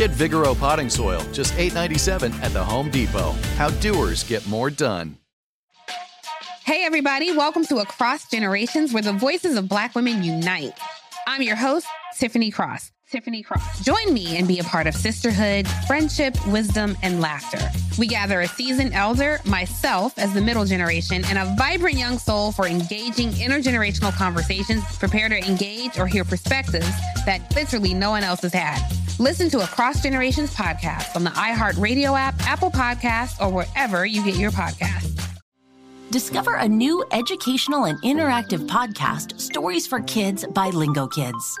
Get Vigoro potting soil, just $8.97 at the Home Depot. How doers get more done. Hey, everybody, welcome to Across Generations, where the voices of Black women unite. I'm your host, Tiffany Cross. Tiffany Cross. Join me and be a part of sisterhood, friendship, wisdom, and laughter. We gather a seasoned elder, myself as the middle generation, and a vibrant young soul for engaging intergenerational conversations. Prepare to engage or hear perspectives that literally no one else has had. Listen to Across Generations podcast on the iHeartRadio app, Apple Podcasts, or wherever you get your podcasts. Discover a new educational and interactive podcast, Stories for Kids by Lingo Kids.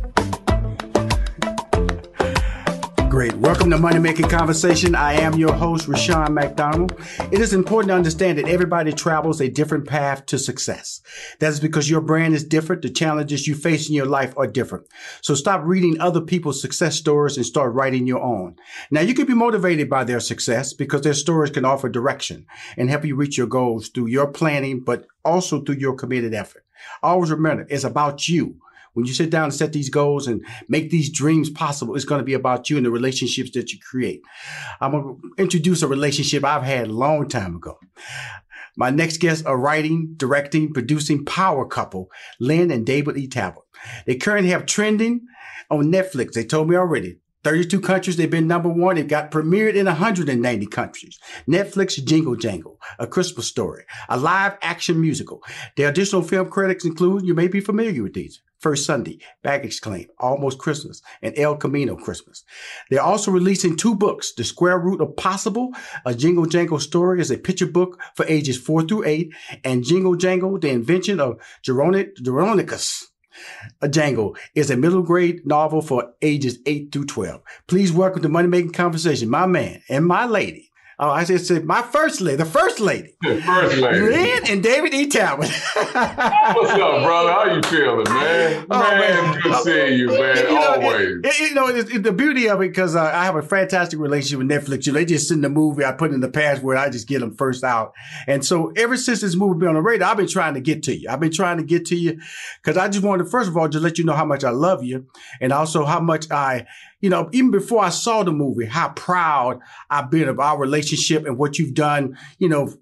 Great. Welcome to Money Making Conversation. I am your host, Rushion McDonald. It is important to understand that everybody travels a different path to success. That is because your brand is different. The challenges you face in your life are different. So stop reading other people's success stories and start writing your own. Now you can be motivated by their success because their stories can offer direction and help you reach your goals through your planning, but also through your committed effort. Always remember, it's about you. When you sit down and set these goals and make these dreams possible, it's going to be about you and the relationships that you create. I'm going to introduce a relationship I've had a long time ago. My next guests are writing, directing, producing power couple, Lyn and David E. Talbert. They currently have trending on Netflix. They told me already. 32 countries, they've been number one. They've got premiered in 190 countries. Netflix Jingle Jangle, A Christmas Story, a live action musical. Their additional film credits include, you may be familiar with these, First Sunday, Baggage Claim, Almost Christmas, and El Camino Christmas. They're also releasing two books, The Square Root of Possible, a Jingle Jangle story is a picture book for ages four through eight, and Jingle Jangle, The Invention of Jeronicus. A Jangle is a middle grade novel for ages 8 through 12. Please welcome to Money Making Conversation, my man and my lady, Oh, I just said my first lady, the first lady. The first lady. Lyn and David E. Talbert. What's up, brother? How you feeling, man? Oh, man, man, good seeing you, man. You know, Always. It, it, you know, it's, it's the beauty of it because uh, I have a fantastic relationship with Netflix. You know, they just send the movie, I put in the password, I just get them first out. And so ever since this movie been on the radar, I've been trying to get to you. I've been trying to get to you because I just wanted, first of all, just let you know how much I love you and also how much I you know, even before I saw the movie, how proud I've been of our relationship and what you've done, you know,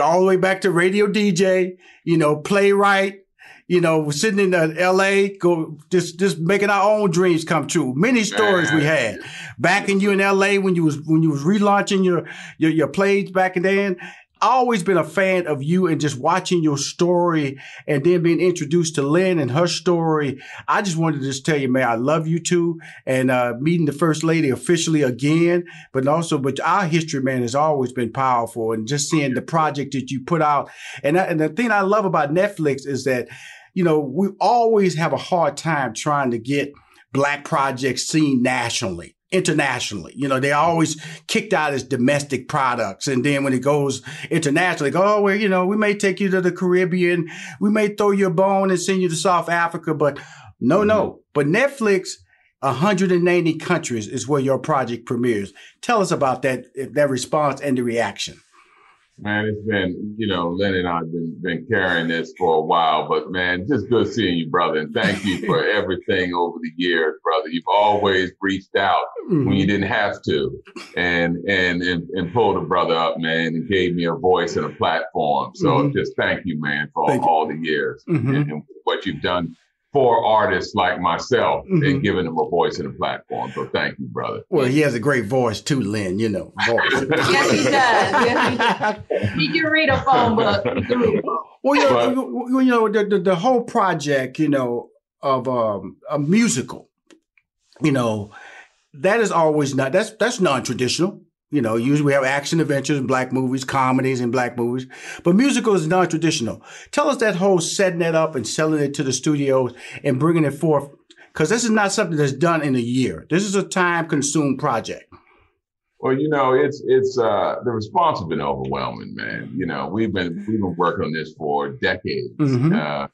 all the way back to radio DJ, you know, playwright, you know, sitting in the LA, go just just making our own dreams come true. Many stories we had. Back in you in LA when you was when you was relaunching your your, your plays back in then always been a fan of you and just watching your story and then being introduced to Lyn and her story. I just wanted to just tell you, man, I love you too. And uh, meeting the first lady officially again, but also, but our history, man, has always been powerful. And just seeing the project that you put out. And, and the thing I love about Netflix is that, you know, we always have a hard time trying to get black projects seen nationally internationally. You know, they always kicked out as domestic products. And then when it goes internationally, go, oh, well, you know, we may take you to the Caribbean. We may throw you a bone and send you to South Africa, but no, mm-hmm. no. But Netflix, 190 countries is where your project premieres. Tell us about that, that response and the reaction. Man, it's been, you know, Lyn and I have been, been carrying this for a while, but man, just good seeing you, brother. And thank you for everything over the years, brother. You've always reached out mm-hmm. when you didn't have to and, and, and, and pulled a brother up, man, and gave me a voice and a platform. So mm-hmm. just thank you, man, for all, all the years mm-hmm. and, and what you've done for artists like myself mm-hmm. and giving them a voice and a platform. So thank you, brother. Well, he has a great voice too, Lyn, you know. yes, he does. Yes, he does. He can read a phone book. Well, you know, but, you know the, the, the, whole project, you know, of um, a musical, you know, that is always not, that's, that's non-traditional. You know, usually we have action adventures in black movies, comedies in black movies, but musical is non-traditional. Tell us that whole setting it up and selling it to the studios and bringing it forth, because this is not something that's done in a year. This is a time-consumed project. Well, you know, it's it's uh the response has been overwhelming, man. You know, we've been we've been working on this for decades. Mm-hmm. Uh,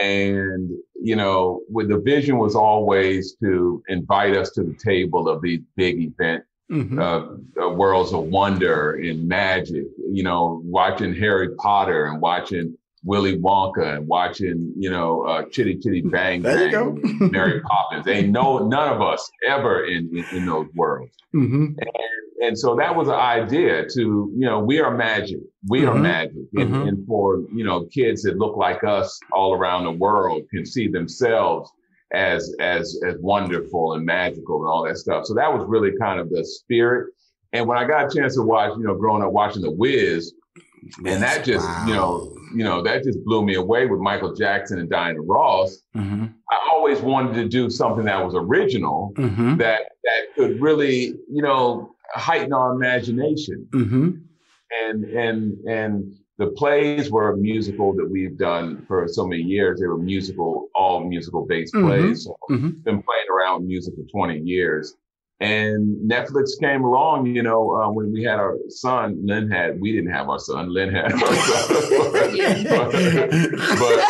and you know, with the vision was always to invite us to the table of these big event mm-hmm. uh, worlds of wonder and magic. You know, watching Harry Potter and watching Willy Wonka and watching, you know, uh, Chitty Chitty Bang there Bang, Mary Poppins. Ain't no none of us ever in in, in those worlds. Mm-hmm. And, and so that was an idea to, you know, we are magic. We mm-hmm. are magic. And, mm-hmm. and for, you know, kids that look like us all around the world can see themselves as as as wonderful and magical and all that stuff. So that was really kind of the spirit. And when I got a chance to watch, you know, growing up watching The Wiz, and that just, wow. you know, you know, that just blew me away with Michael Jackson and Diana Ross. Mm-hmm. I always wanted to do something that was original, mm-hmm. that that could really, you know, heighten our imagination. Mm-hmm. And and and the plays were musical that we've done for so many years. They were musical, all musical based mm-hmm. plays. So mm-hmm. been playing around with music for 20 years. And Netflix came along, you know, uh, when we had our son, Lyn had, we didn't have our son, Lyn had our son. but, but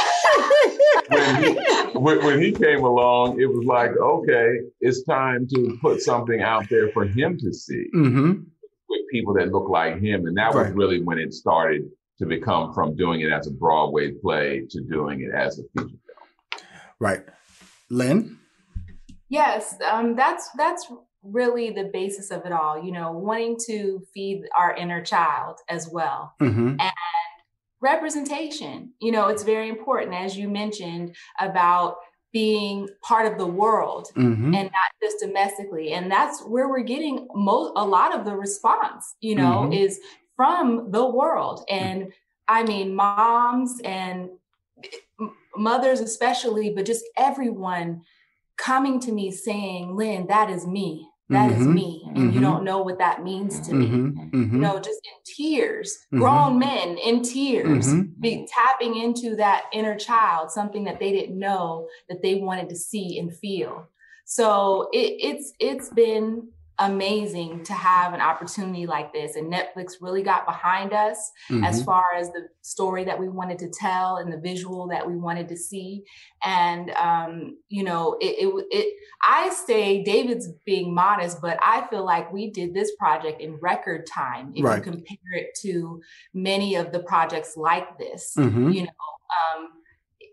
when, he, when he came along, it was like, okay, it's time to put something out there for him to see. Mm-hmm with people that look like him. And that right. was really when it started to become from doing it as a Broadway play to doing it as a feature film. Right. Lyn? Yes, um, that's that's really the basis of it all, you know, wanting to feed our inner child as well. Mm-hmm. And representation, you know, it's very important, as you mentioned, about being part of the world mm-hmm. and not just domestically and that's where we're getting most a lot of the response you know mm-hmm. is from the world. And I mean, moms and mothers, especially, but just everyone coming to me saying, Lyn, that is me. That mm-hmm. is me. And mm-hmm. you don't know what that means to mm-hmm. me. You know, just in tears, mm-hmm. grown men in tears, mm-hmm. be tapping into that inner child, something that they didn't know that they wanted to see and feel. So it, it's it's been amazing to have an opportunity like this and netflix really got behind us mm-hmm. as far as the story that we wanted to tell and the visual that we wanted to see and um, you know it, it, it i say david's being modest but i feel like we did this project in record time if right. you compare it to many of the projects like this mm-hmm. you know um,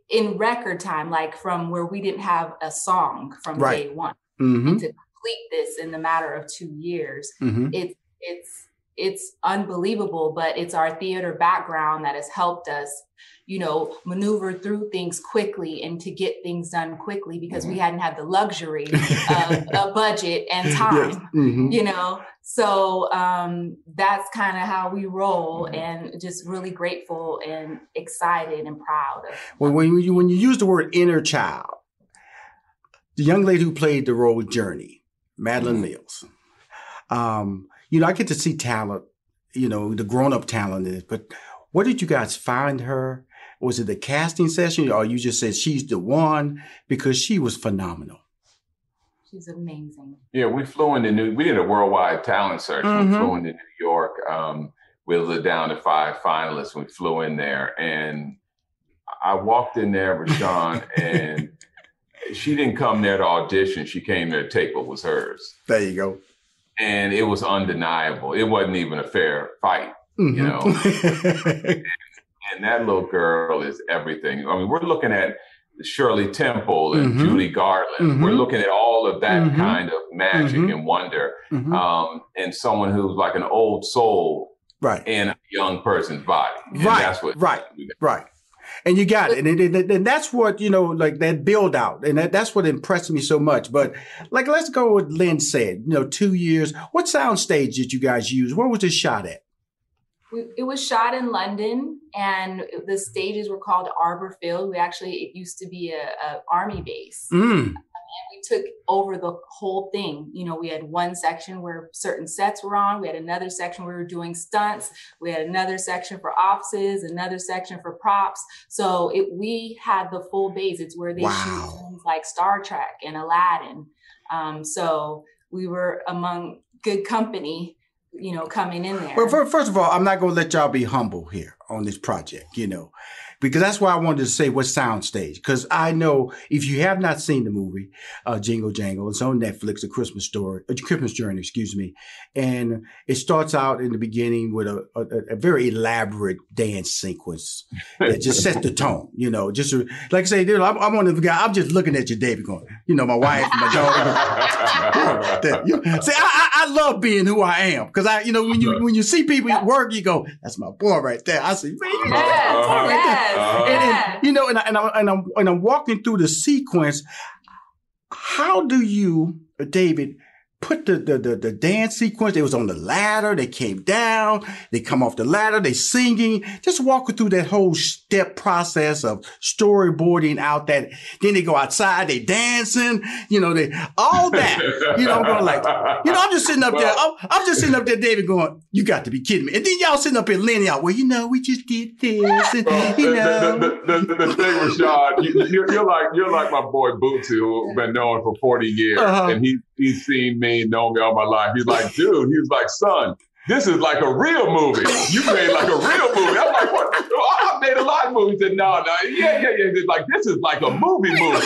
in record time like from where we didn't have a song from right. day one mm-hmm complete this in the matter of two years. Mm-hmm. It's it's it's unbelievable, but it's our theater background that has helped us, you know, maneuver through things quickly and to get things done quickly because we mm-hmm. hadn't had the luxury of a budget and time, yes. mm-hmm. you know. So um, that's kind of how we roll, mm-hmm. and just really grateful and excited and proud. Of, well, when you when you use the word inner child, the young lady who played the role with Journey, Madeline mm-hmm. Mills. Um, you know, I get to see talent, you know, the grown up talent in it, but where did you guys find her? Was it the casting session or you just said she's the one because she was phenomenal? She's amazing. Yeah, we flew into New, we did a worldwide talent search. Mm-hmm. We flew into New York. Um, we whittled down to five finalists. We flew in there and I walked in there, Rushion, and she didn't come there to audition. She came there to take what was hers. There you go. And it was undeniable. It wasn't even a fair fight. Mm-hmm. You know, and, and that little girl is everything. I mean, we're looking at Shirley Temple and mm-hmm. Judy Garland. Mm-hmm. We're looking at all of that mm-hmm. kind of magic mm-hmm. and wonder, mm-hmm. um, and someone who's like an old soul, right, in a young person's body. And right, that's what right, right. And you got it, and, and, and, that's what you know, like that build out, and that, that's what impressed me so much. But like, let's go with Lynn said. You know, two years. What sound stage did you guys use? Where was this shot at? it was shot in London, and the stages were called Arbour Field. We actually it used to be a, a army base. Mm. Took over the whole thing. You know, we had one section where certain sets were on. We had another section where we were doing stunts. We had another section for offices, another section for props. So it, we had the full base. It's where they wow. shoot things like Star Trek and Aladdin. Um, so we were among good company you know, coming in there. Well, first of all, I'm not going to let y'all be humble here on this project, you know because that's why I wanted to say what soundstage. Because I know if you have not seen the movie uh, Jingle Jangle, it's on Netflix, A Christmas Story, A Christmas Journey, excuse me, and it starts out in the beginning with a, a, a very elaborate dance sequence that just sets the tone. You know, just like I say, dude, I'm, I'm one of the guys. I'm just looking at you, David, going, you know, my wife, my daughter. you know, see, I, I, I, love being who I am because I, you know, when you when you see people at work, you go, that's my boy right there. I say, man, you know, yes, right yes. Uh-huh. And, and, you know, and, I, and, I, and, I'm, and I'm walking through the sequence. How do you, David, put the, the, the, the, dance sequence. It was on the ladder. They came down. They come off the ladder. They singing. Just walking through that whole step process of storyboarding out that. Then they go outside. They dancing. You know, they all that. you know, I'm going like, you know, I'm just sitting up well, there. I'm, I'm, just sitting up there, David, going, "You got to be kidding me!" And then y'all sitting up here laying out. Well, you know, we just did this, and well, you know. The, the, the, the thing, Rashad, you, are like you're like my boy Bootsy, who's been known for 40 years, uh-huh. and he he's seen me, known me all my life. He's like, dude, he was like, son, this is like a real movie. You made like a real movie. I'm like, what? I made a lot of movies. He said, no, no, yeah, yeah, yeah. He's like, this is like a movie movie.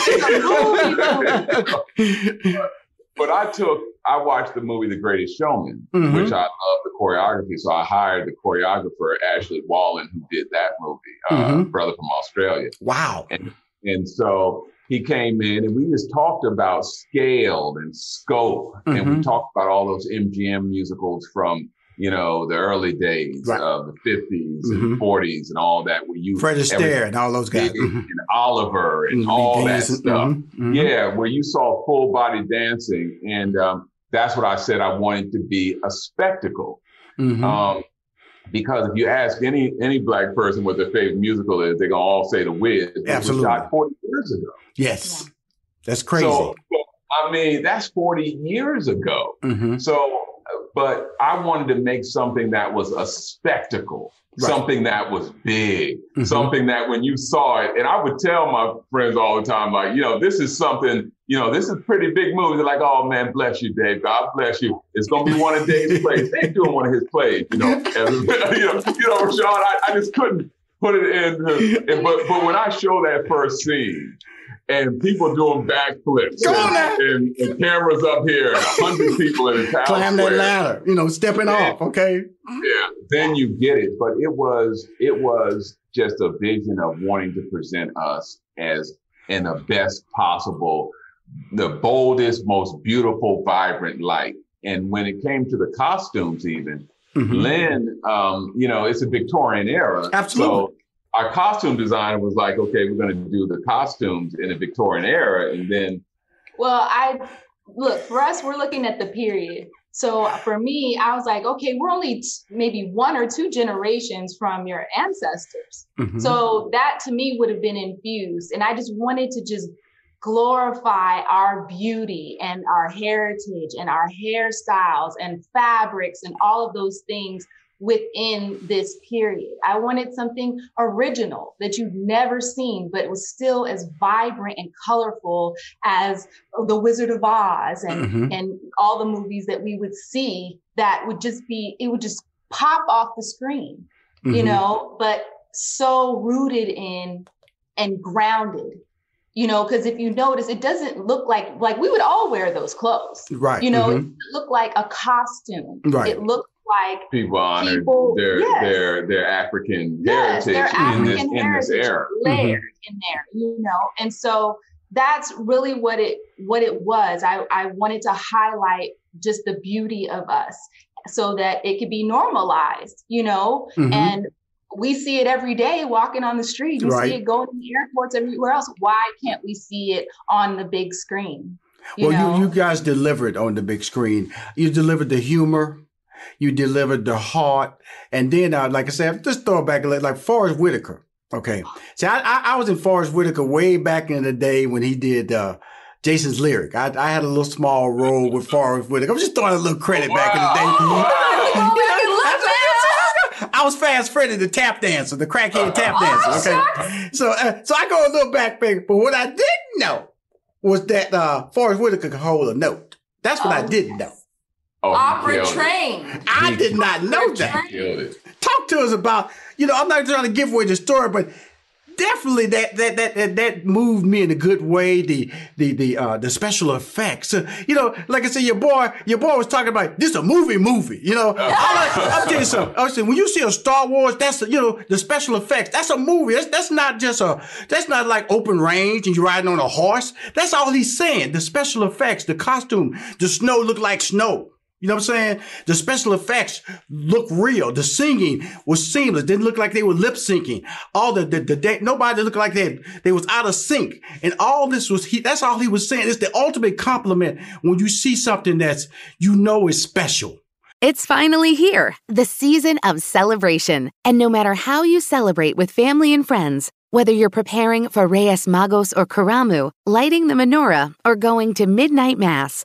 but I took, I watched the movie The Greatest Showman, mm-hmm. which I love the choreography. So I hired the choreographer, Ashley Wallen, who did that movie, uh, mm-hmm. brother from Australia. Wow. And, and so he came in and we just talked about scale and scope. Mm-hmm. And we mm-hmm. talked about all those MGM musicals from, you know, the early days right. of the 50s mm-hmm. and 40s and all that. Where you Fred Astaire and all those guys. Mm-hmm. And Oliver and mm-hmm. all that stuff. Yeah, where you saw full body dancing. And um, that's what I said I wanted to be a spectacle. Um, because if you ask any any black person what their favorite musical is, they're gonna all say The Wiz. Absolutely. shot 40 years ago. Yes. Yeah. That's crazy. So, I mean, that's 40 years ago. Mm-hmm. So, but I wanted to make something that was a spectacle, right. something that was big, mm-hmm. something that when you saw it, and I would tell my friends all the time, like, you know, this is something, you know, this is pretty big movie. They're like, oh man, bless you, Dave. God bless you. It's gonna be one of Dave's plays. They're doing one of his plays, you know. As, you know, you know, Sean, I, I just couldn't put it in. And, but but when I show that first scene, and people doing backflips and, and, and, cameras up here and hundred people in the town climb that ladder you know stepping and, off okay yeah then you get it but it was it was just a vision of wanting to present us as in the best possible the boldest most beautiful vibrant light and when it came to the costumes even mm-hmm. lyn um, you know it's a victorian era absolutely so our costume designer was like, okay, we're going to do the costumes in a Victorian era. And then. Well, I look, for us, we're looking at the period. So for me, I was like, okay, we're only t- maybe one or two generations from your ancestors. Mm-hmm. So that to me would have been infused. And I just wanted to just glorify our beauty and our heritage and our hairstyles and fabrics and all of those things within this period. I wanted something original that you've never seen, but was still as vibrant and colorful as The Wizard of Oz and, mm-hmm. and all the movies that we would see that would just be, it would just pop off the screen, mm-hmm. you know, but so rooted in and grounded you know because if you notice it doesn't look like like we would all wear those clothes right you know mm-hmm. it looked like a costume right it looked like people honored people, their yes. their their African yes, heritage, their African in, this, heritage in this era. layered mm-hmm. in there, you know. And so that's really what it what it was. I, I wanted to highlight just the beauty of us so that it could be normalized, you know, mm-hmm. and we see it every day walking on the street. You right. see it going to airports everywhere else. Why can't we see it on the big screen? You well, know? you, you guys delivered on the big screen. You delivered the humor, you delivered the heart, and then, uh, like I said, just throw it back a little, like Forest Whitaker. Okay, see, I, I, I was in Forest Whitaker way back in the day when he did uh, Jason's lyric. I, I had a little small role with Forest Whitaker. I'm just throwing a little credit wow. back in the day. Wow. I was fast Freddy, the tap dancer, the crackhead tap dancer. Okay, so uh, so I go a little back, baby. But what I didn't know was that uh, Forest Whitaker could hold a note. That's what oh, I didn't know. Oh, Opera train. I did not know that. Talk to us about. You know, I'm not trying to give away the story, but definitely that that that that, that moved me in a good way. The the the uh, the special effects. Uh, you know, like I said, your boy your boy was talking about this a movie movie. You know, I'm, telling you something. I saying when you see a Star Wars, that's a, you know the special effects. That's a movie. That's that's not just a that's not like open range and you're riding on a horse. That's all he's saying. The special effects, the costume, the snow look like snow. You know what I'm saying? The special effects look real. The singing was seamless. Didn't look like they were lip syncing. All the, the, the, nobody looked like they, they was out of sync. And all this was, he, that's all he was saying. It's the ultimate compliment when you see something that's, you know, is special. It's finally here, the season of celebration. And no matter how you celebrate with family and friends, whether you're preparing for Reyes Magos or Karamu, lighting the menorah, or going to midnight mass,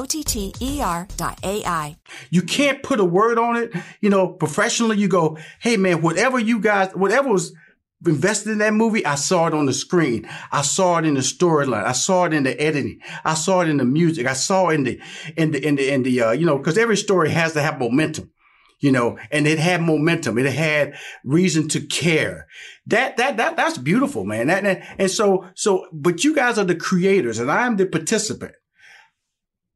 O O-T-T-E-R dot A-I. You can't put a word on it. You know, professionally, you go, hey man, whatever you guys, whatever was invested in that movie, I saw it on the screen. I saw it in the storyline. I saw it in the editing. I saw it in the music. I saw it in the, in the, in the, in the, uh, you know, cause every story has to have momentum you know, and it had momentum. It had reason to care. That, that, that, that's beautiful, man. That, and so, so, but you guys are the creators and I'm the participant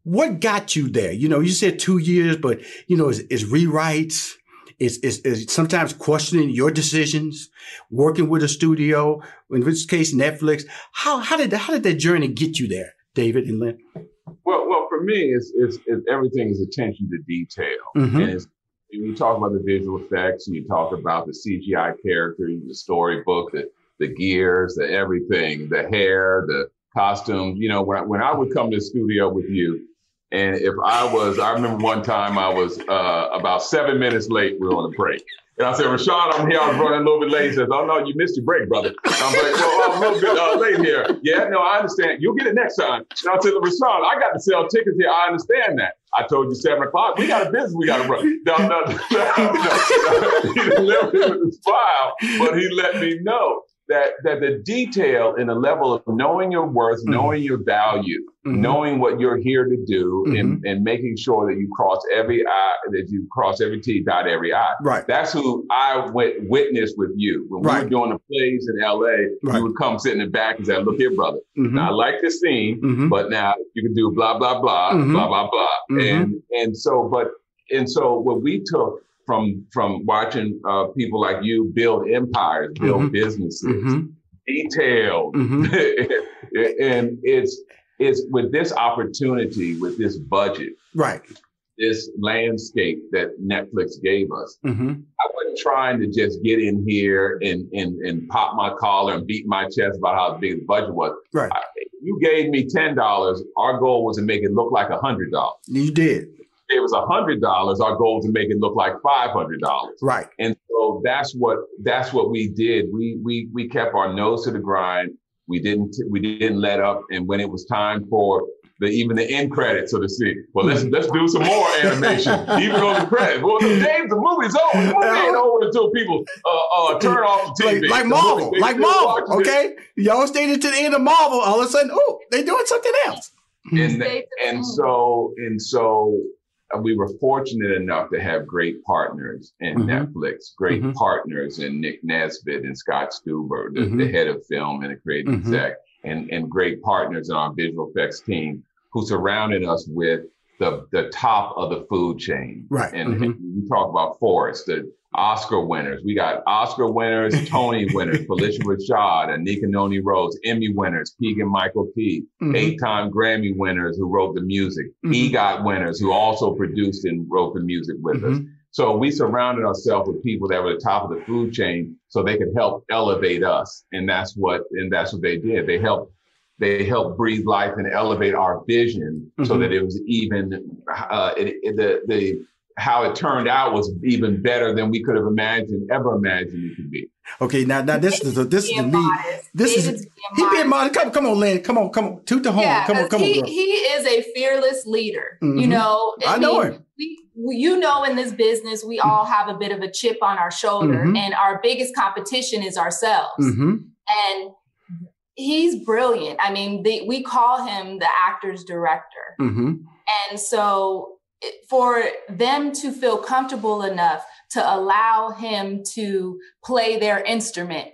what got you there? You know, you said two years, but you know, it's, it's rewrites. It's, it's, it's, sometimes questioning your decisions, working with a studio, in this case, Netflix. How, how did, how did that journey get you there, David and Lyn? Well, well, for me, it's, it's, it's everything is attention to detail. Mm-hmm. And it's, you talk about the visual effects and you talk about the CGI character, the storybook, the, the gears, the everything, the hair, the costumes, you know, when, when I would come to the studio with you, and if I was, I remember one time I was uh, about seven minutes late. We were on a break. And I said, Rushion, I'm here. I was running a little bit late. He says, Oh, no, you missed your break, brother. I'm like, Well, I'm a little bit uh, late here. Yeah, no, I understand. You'll get it next time. And I said, Rushion, I got to sell tickets here. I understand that. I told you seven o'clock. We got a business we got to run. No, no, no, no. he delivered it with a smile, but he let me know that that the detail in the level of knowing your worth, mm-hmm. knowing your value, mm-hmm. knowing what you're here to do, mm-hmm. and, and making sure that you cross every I, that you cross every T, dot every I. Right. That's who I went witnessed with you when right. we were doing the plays in L.A. Right. You would come sit in the back and say, "Look here, brother. Mm-hmm. Now I like this scene, mm-hmm. but now you can do blah blah blah mm-hmm. blah blah blah." And and so, but and so what we took from from watching uh, people like you build empires, build mm-hmm. businesses, mm-hmm. detailed, mm-hmm. and it's it's with this opportunity, with this budget, right? This landscape that Netflix gave us. Mm-hmm. I wasn't trying to just get in here and and and pop my collar and beat my chest about how big the budget was. Right. I, you gave me ten dollars. Our goal was to make it look like a hundred dollars. You did it was a hundred dollars, our goal to make it look like five hundred dollars. Right. And so that's what that's what we did. We we we kept our nose to the grind. We didn't we didn't let up. And when it was time for the even the end credits, so to speak, well let's let's do some more animation, even on the credits. Well, the James, the movie's over. The movie ain't over until people uh, uh, turn off the TV. Like, like Marvel, like Marvel. Okay, y'all stayed until the end of Marvel. All of a sudden, oh, they doing something else. And and so and so we were fortunate enough to have great partners in mm-hmm. Netflix, great mm-hmm. partners in Nick Nesbitt and Scott Stuber, the, mm-hmm. the head of film and the creative mm-hmm. exec, and, and great partners in our visual effects team who surrounded us with the, the top of the food chain. Right. And, and mm-hmm. you talk about Forest, the, Oscar winners. We got Oscar winners, Tony winners, Phylicia Rashad, Anika Noni Rose, Emmy winners, Keegan Michael Key, mm-hmm. eight-time Grammy winners who wrote the music, mm-hmm. EGOT winners who also produced and wrote the music with mm-hmm. us. So we surrounded ourselves with people that were at the top of the food chain so they could help elevate us. And that's what, and that's what they did. They helped they helped breathe life and elevate our vision mm-hmm. so that it was even uh, it, it, the the how it turned out was even better than we could have imagined, ever imagined it could be. Okay, now now this is this is me. This David's is he being modest. Come, come on, Lyn. Come on, come on. Toot the home. Yeah, come on, come he, on. He is a fearless leader. Mm-hmm. You know, I, I know mean, him. We, you know, in this business, we all have a bit of a chip on our shoulder, mm-hmm. and our biggest competition is ourselves. Mm-hmm. And he's brilliant. I mean, the, we call him the actor's director. Mm-hmm. And so for them to feel comfortable enough to allow him to play their instrument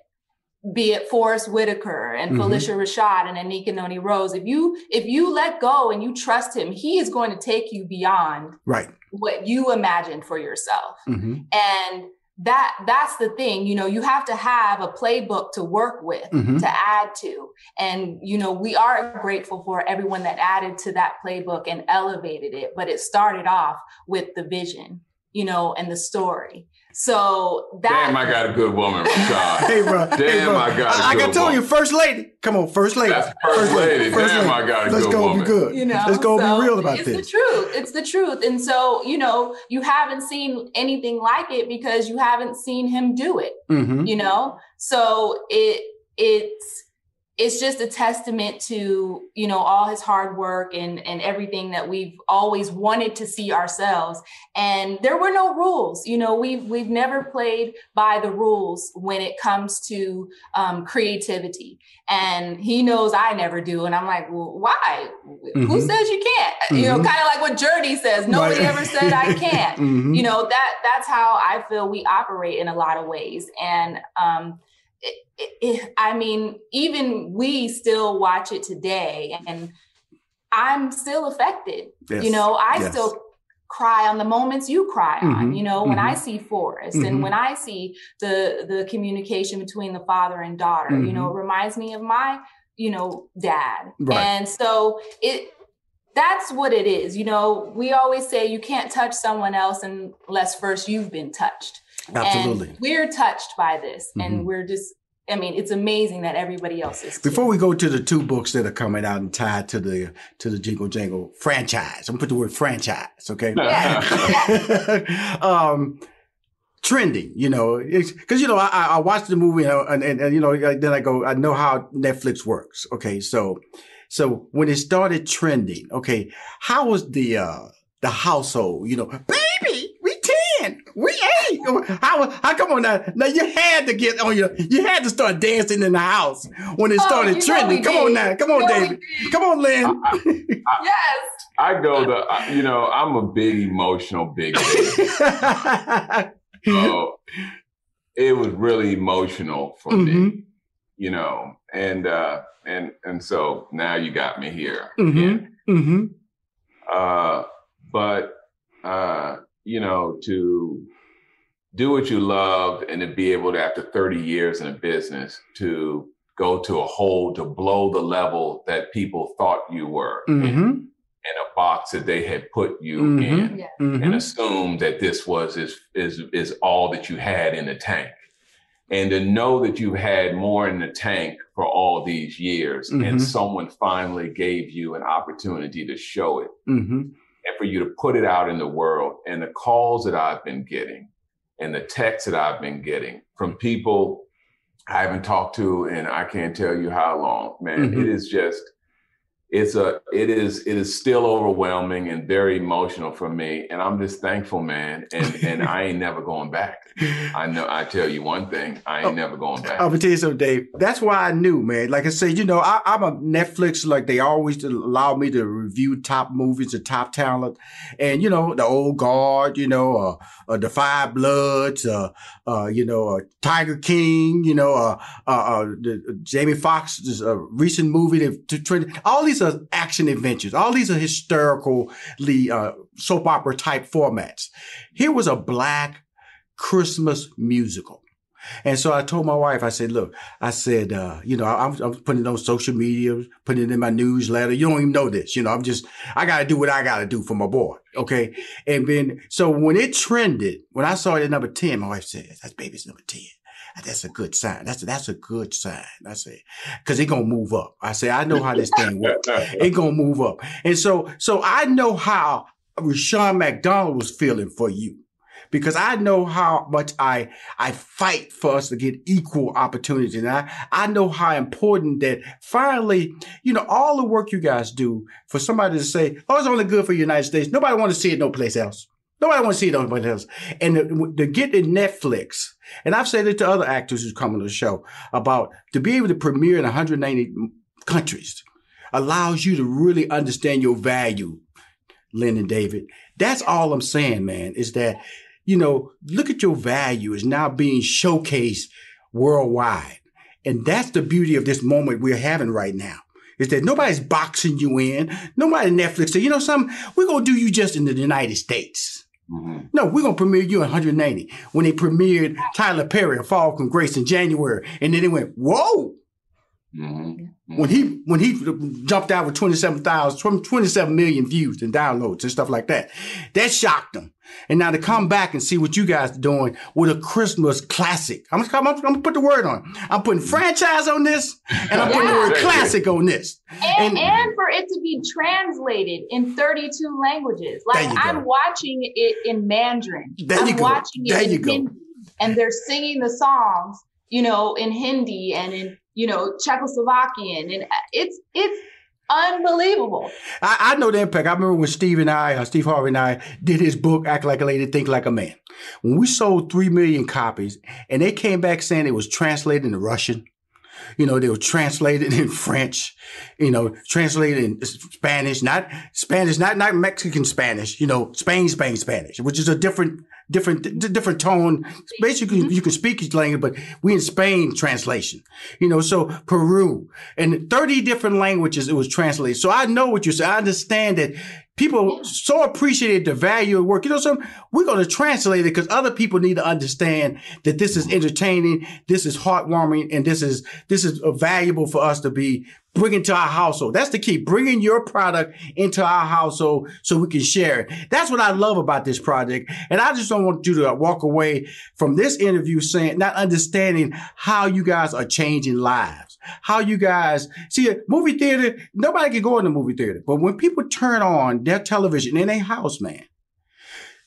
be it Forest Whitaker and mm-hmm. Phylicia Rashad and Anika Noni Rose, if you if you let go and you trust him, he is going to take you beyond right what you imagined for yourself. Mm-hmm. And that that's the thing you know you have to have a playbook to work with mm-hmm. to add to and you know we are grateful for everyone that added to that playbook and elevated it but it started off with the vision you know and the story so that damn, I got a good woman, Rashad. hey, bro. Damn, hey, bro. I got. A I, I got to you, first lady. Come on, first lady. That's first, first lady. First damn, lady. I got a Let's good go woman. be good. You know, let's go so be real about it's this. It's the truth. It's the truth. And so you know, you haven't seen anything like it because you haven't seen him do it. Mm-hmm. You know, so it it's it's just a testament to you know all his hard work and and everything that we've always wanted to see ourselves and there were no rules you know we've we've never played by the rules when it comes to um, creativity and he knows i never do and i'm like well why mm-hmm. who says you can't mm-hmm. you know mm-hmm. kind of like what journey says nobody right. ever said i can't mm-hmm. you know that that's how i feel we operate in a lot of ways and um it, it, I mean, even we still watch it today, and I'm still affected. Yes. You know, I yes. still cry on the moments you cry mm-hmm. on you know when mm-hmm. i see forest mm-hmm. and when i see the the communication between the father and daughter you know mm-hmm. it reminds me of my you know dad right. and so it that's what it is you know we always say you can't touch someone else unless first you've been touched Absolutely. And we're touched by this and mm-hmm. we're just I mean, it's amazing that everybody else is. Before we go to the two books that are coming out and tied to the to the Jingle Jangle franchise, I'm gonna put the word franchise, okay? Yeah. um, trending, you know, because you know I, I watched the movie and, and, and you know then I go I know how Netflix works, okay? So so when it started trending, okay, how was the uh the household. You know, baby, we ten, we eight. How, how come on now? Now you had to get on your, you had to start dancing in the house when it oh, started oh, trending. Come did. on now, come on, David, come on, Lyn. I, I, yes. I go the, you know, I'm a big emotional big so it was really emotional for mm-hmm. me, you know, and uh, and and so now you got me here. Mm-hmm. Mm-hmm. Uh, but uh, you know, to do what you love and to be able to, after 30 years in a business, to go to a hole to blow the level that people thought you were mm-hmm. in, in, a box that they had put you mm-hmm. in, yeah. and mm-hmm. assumed that this was is is is all that you had in the tank and to know that you had more in the tank for all these years mm-hmm. and someone finally gave you an opportunity to show it mm-hmm. and for you to put it out in the world and the calls that i've been getting and the texts that i've been getting from people i haven't talked to and i can't tell you how long man mm-hmm. it is just it's a it is it is still overwhelming and very emotional for me and i'm just thankful man and and i ain't never going back. I know i tell you one thing i ain't oh, never going back. I'm gonna tell you something dave. That's why i knew man. Like i said you know I, am a netflix like they always allow me to review top movies and top talent. And you know the old guard you know uh, uh the five bloods uh uh you know uh, tiger king you know uh uh, uh the, jamie foxx's uh, recent movie to the, all these these are action adventures. All these are historically uh, soap opera type formats. Here was a black Christmas musical. And so I told my wife, I said, look, I said, uh, you know, I'm, I'm, putting it on social media, putting it in my newsletter. You don't even know this. You know, I'm just, I got to do what I got to do for my boy. Okay. And then, so when it trended, when I saw it at number 10, my wife said, that's baby's number 10 Ah, that's a good sign. That's a, that's a good sign. I say, cause it gonna move up. I say, I know how this thing works. it gonna move up. And so, so I know how Rushion McDonald was feeling for you because I know how much I I fight for us to get equal opportunity. And I, I know how important that finally, you know, all the work you guys do for somebody to say, oh, it's only good for the United States. Nobody want to see it no place else. Nobody wants to see it nobody else. And to, to get to Netflix, and I've said it to other actors who come on the show about to be able to premiere in 190 countries allows you to really understand your value, Lyn and David. That's all I'm saying, man, is that, you know, look at your value is now being showcased worldwide. And that's the beauty of this moment we're having right now is that nobody's boxing you in. Nobody Netflix say, you know something, we're going to do you just in the United States. Mm-hmm. No, we're gonna premiere you in 180. When they premiered Tyler Perry, Fall from Grace in January, and then they went, whoa. Mm-hmm. When he when he jumped out with 27,000, 27 million views and downloads and stuff like that, that shocked them. And now to come back and see what you guys are doing with a Christmas classic. I'm gonna, I'm gonna put the word on. I'm putting franchise on this, and I'm putting the word classic on this. And, and, and, for it to be translated in 32 languages. Like I'm watching it in Mandarin. There I'm you go. watching it there in Hindi, and they're singing the songs, you know, in Hindi and in you know Czechoslovakian, and it's it's unbelievable. I, I, know the impact. I remember when Steve and I, uh, Steve Harvey and I, did his book, Act Like a Lady, Think Like a Man. When we sold 3 million copies and they came back saying it was translated into Russian, you know, they were translated in French, you know, translated in Spanish, not Spanish, not, not Mexican Spanish, you know, Spain, Spain, Spanish, which is a different different different tone. Basically, mm-hmm. you can speak each language, but we in Spain translation. You know, so Peru and thirty different languages it was translated. So I know what you say. I understand that people so appreciated the value of work. You know, some we're going to translate it because other people need to understand that this is entertaining, this is heartwarming, and this is this is uh, valuable for us to be bringing to our household. That's the key. Bringing your product into our household so we can share it. That's what I love about this project. And I just don't want you to walk away from this interview saying, not understanding how you guys are changing lives. How you guys see a movie theater, nobody can go in the movie theater. But when people turn on their television in a house, man,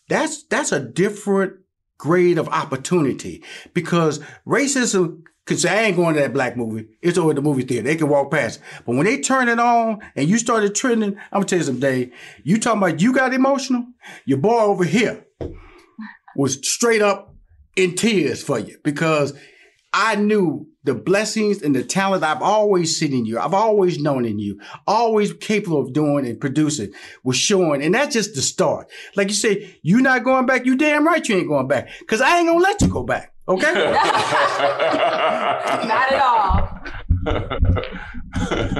that's that's a different grade of opportunity because racism could say, I ain't going to that black movie. It's over at the movie theater. They can walk past. But when they turn it on and you started trending, I'm gonna tell you something, Dave. You talking about you got emotional? Your boy over here was straight up in tears for you because I knew the blessings and the talent I've always seen in you. I've always known in you, always capable of doing and producing was showing. And that's just the start. Like you say, you're not going back. You damn right you ain't going back. Cause I ain't gonna let you go back. Okay? Not at all.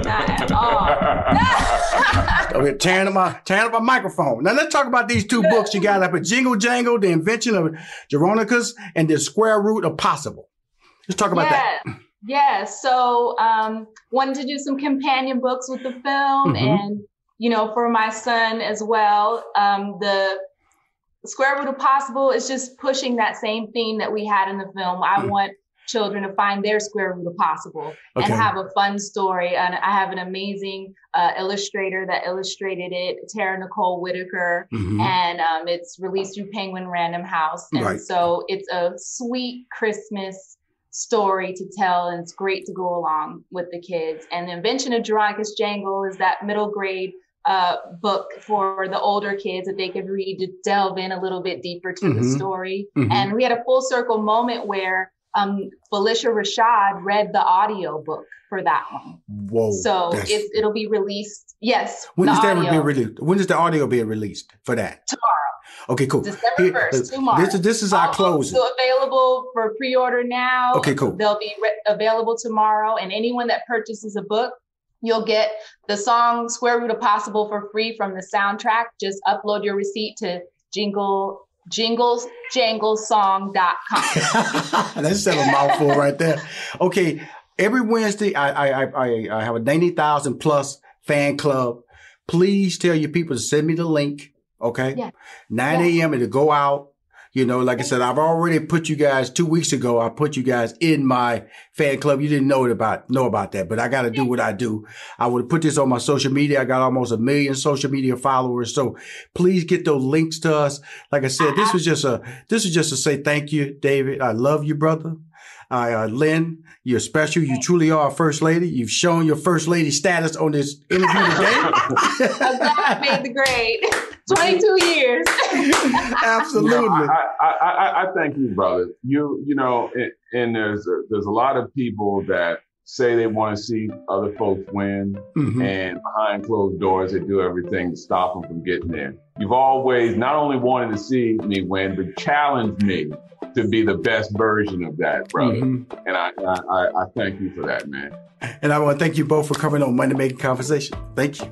Not at all. okay, tearing up my tearing up my microphone. Now let's talk about these two books you got up at Jingle Jangle, The Invention of Jeronicus and The Square Root of Possible. Let's talk about yeah. that. Yeah. So um wanted to do some companion books with the film Mhm. and you know for my son as well. Um the square root of possible is just pushing that same theme that we had in the film. I Mm. want children to find their square root of possible Okay. and have a fun story. And I have an amazing uh, illustrator that illustrated it, Tara Nicole Whitaker, Mhm. and um, it's released through Penguin Random House. And Right. so it's a sweet Christmas story to tell, and it's great to go along with the kids. And the invention of Jeronicus Jangle is that middle grade uh, book for the older kids that they could read to delve in a little bit deeper to the Mhm. story. Mhm. And we had a full circle moment where um, Phylicia Rashad read the audio book for that one. Whoa. so it, it'll be released. Yes, when the is that being released? When is the audio being released for that? Tomorrow. Okay, cool. December 1st, uh, tomorrow. This is this is our closing. So available for pre-order now. Okay, cool. They'll be re- available tomorrow, and anyone that purchases a book, you'll get the song "Square Root of Possible" for free from the soundtrack. Just upload your receipt to Jingle jinglesjanglesong.com. That's a mouthful right there. Okay, every Wednesday I I I, I, I have a ninety thousand plus fan club. Please tell your people to send me the link. Okay, Yeah. nine a.m. it'll go out. You know, like I said, I've already put you guys two weeks ago. I put you guys in my fan club. You didn't know it about know about that, but I got to do what I do. I would put this on my social media. I got almost a million social media followers. So please get those links to us. Like I said, this was just a this is just to say thank you, David. I love you, brother. Uh, uh, Lyn, you're special. You truly are a first lady. You've shown your first lady status on this interview today. I'm glad I made the grade. 22 years. Absolutely. You know, I, I, I, I thank you, brother. You, you know, and, and there's a, there's a lot of people that say they want to see other folks win, Mhm. and behind closed doors, they do everything to stop them from getting there. You've always not only wanted to see me win, but challenged me to be the best version of that, brother. Mhm. And I, I, I, I thank you for that, man. And I want to thank you both for coming on Money Making Conversation. Thank you.